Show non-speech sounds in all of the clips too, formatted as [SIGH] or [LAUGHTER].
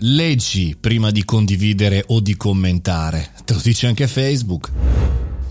Leggi prima di condividere o di commentare. Te lo dice anche Facebook.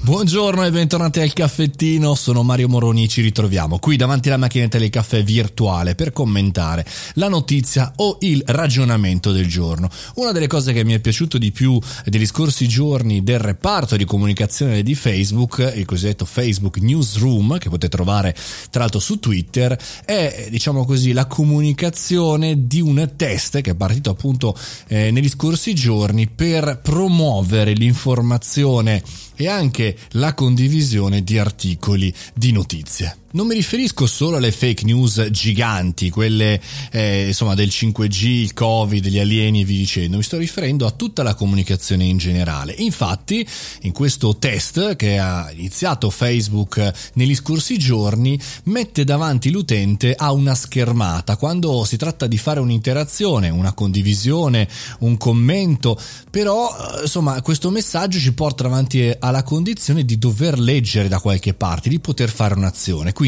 Buongiorno e bentornati al caffettino, sono Mario Moroni, ci ritroviamo qui davanti alla macchinetta del caffè virtuale per commentare la notizia o il ragionamento del giorno. Una delle cose che mi è piaciuto di più degli scorsi giorni del reparto di comunicazione di Facebook, il cosiddetto Facebook Newsroom, che potete trovare tra l'altro su Twitter, è diciamo così la comunicazione di un test che è partito appunto eh, negli scorsi giorni per promuovere l'informazione e anche la condivisione di articoli di notizie. Non mi riferisco solo alle fake news giganti, quelle eh, insomma del 5G, il Covid, gli alieni e vi dicendo, mi sto riferendo a tutta la comunicazione in generale. Infatti, in questo test che ha iniziato Facebook negli scorsi giorni, mette davanti l'utente a una schermata quando si tratta di fare un'interazione, una condivisione, un commento, però eh, insomma questo messaggio ci porta davanti alla condizione di dover leggere da qualche parte, di poter fare un'azione. Quindi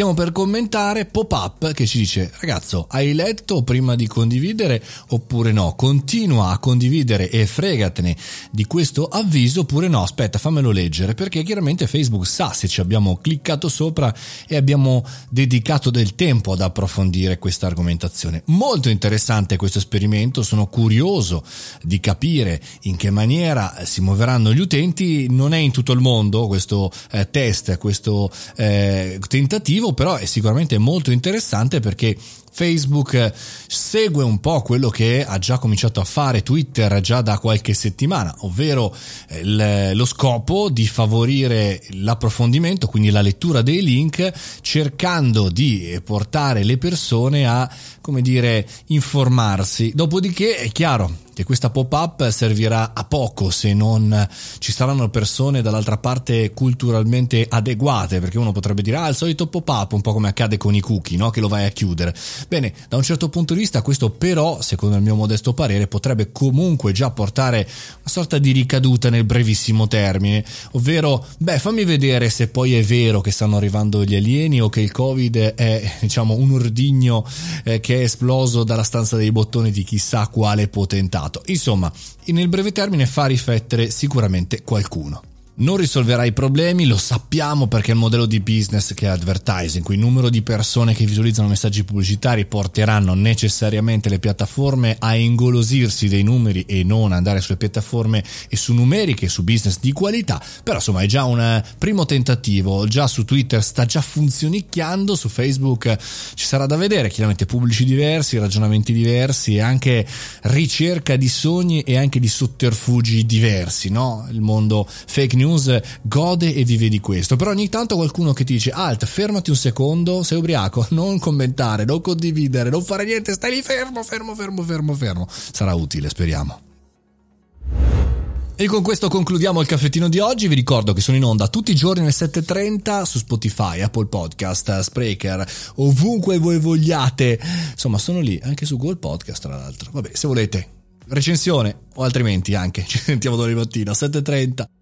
stiamo per commentare pop-up che ci dice ragazzo hai letto prima di condividere oppure no? Continua a condividere e fregatene di questo avviso oppure no? Aspetta fammelo leggere perché chiaramente Facebook sa se ci abbiamo cliccato sopra e abbiamo dedicato del tempo ad approfondire questa argomentazione. Molto interessante questo esperimento, sono curioso di capire in che maniera si muoveranno gli utenti, non è in tutto il mondo questo eh, test, questo eh, tentativo, però è sicuramente molto interessante perché Facebook segue un po' quello che ha già cominciato a fare Twitter già da qualche settimana, ovvero eh, lo scopo di favorire l'approfondimento, quindi la lettura dei link, cercando di portare le persone a, come dire, informarsi. Dopodiché è chiaro, che questa pop-up servirà a poco se non ci saranno persone dall'altra parte culturalmente adeguate, perché uno potrebbe dire ah il solito pop-up, un po' come accade con i cookie, no? che lo vai a chiudere. Bene, da un certo punto di vista questo però, secondo il mio modesto parere, potrebbe comunque già portare una sorta di ricaduta nel brevissimo termine, ovvero, beh, fammi vedere se poi è vero che stanno arrivando gli alieni o che il Covid è, diciamo, un ordigno eh, che è esploso dalla stanza dei bottoni di chissà quale potentato. Insomma, nel breve termine fa riflettere sicuramente qualcuno non risolverà i problemi, lo sappiamo perché il modello di business che è advertising, cui il numero di persone che visualizzano messaggi pubblicitari porteranno necessariamente le piattaforme a ingolosirsi dei numeri e non andare sulle piattaforme e su numeriche, su business di qualità, però insomma è già un primo tentativo, già su Twitter sta già funzionicchiando, su Facebook ci sarà da vedere, chiaramente pubblici diversi, ragionamenti diversi e anche ricerca di sogni e anche di sotterfugi diversi, no? Il mondo fake news news gode e vive di questo. Però ogni tanto qualcuno che ti dice: Alt, fermati un secondo, sei ubriaco, [LAUGHS] non commentare, non condividere, non fare niente, stai lì fermo, fermo, fermo, fermo, fermo. Sarà utile, speriamo. E con questo concludiamo il caffettino di oggi. Vi ricordo che sono in onda tutti i giorni alle 7.30 su Spotify, Apple Podcast, Spreaker, ovunque voi vogliate. Insomma, sono lì anche su Google Podcast, tra l'altro. Vabbè, se volete recensione o altrimenti anche [LAUGHS] ci sentiamo domani mattino 7.30.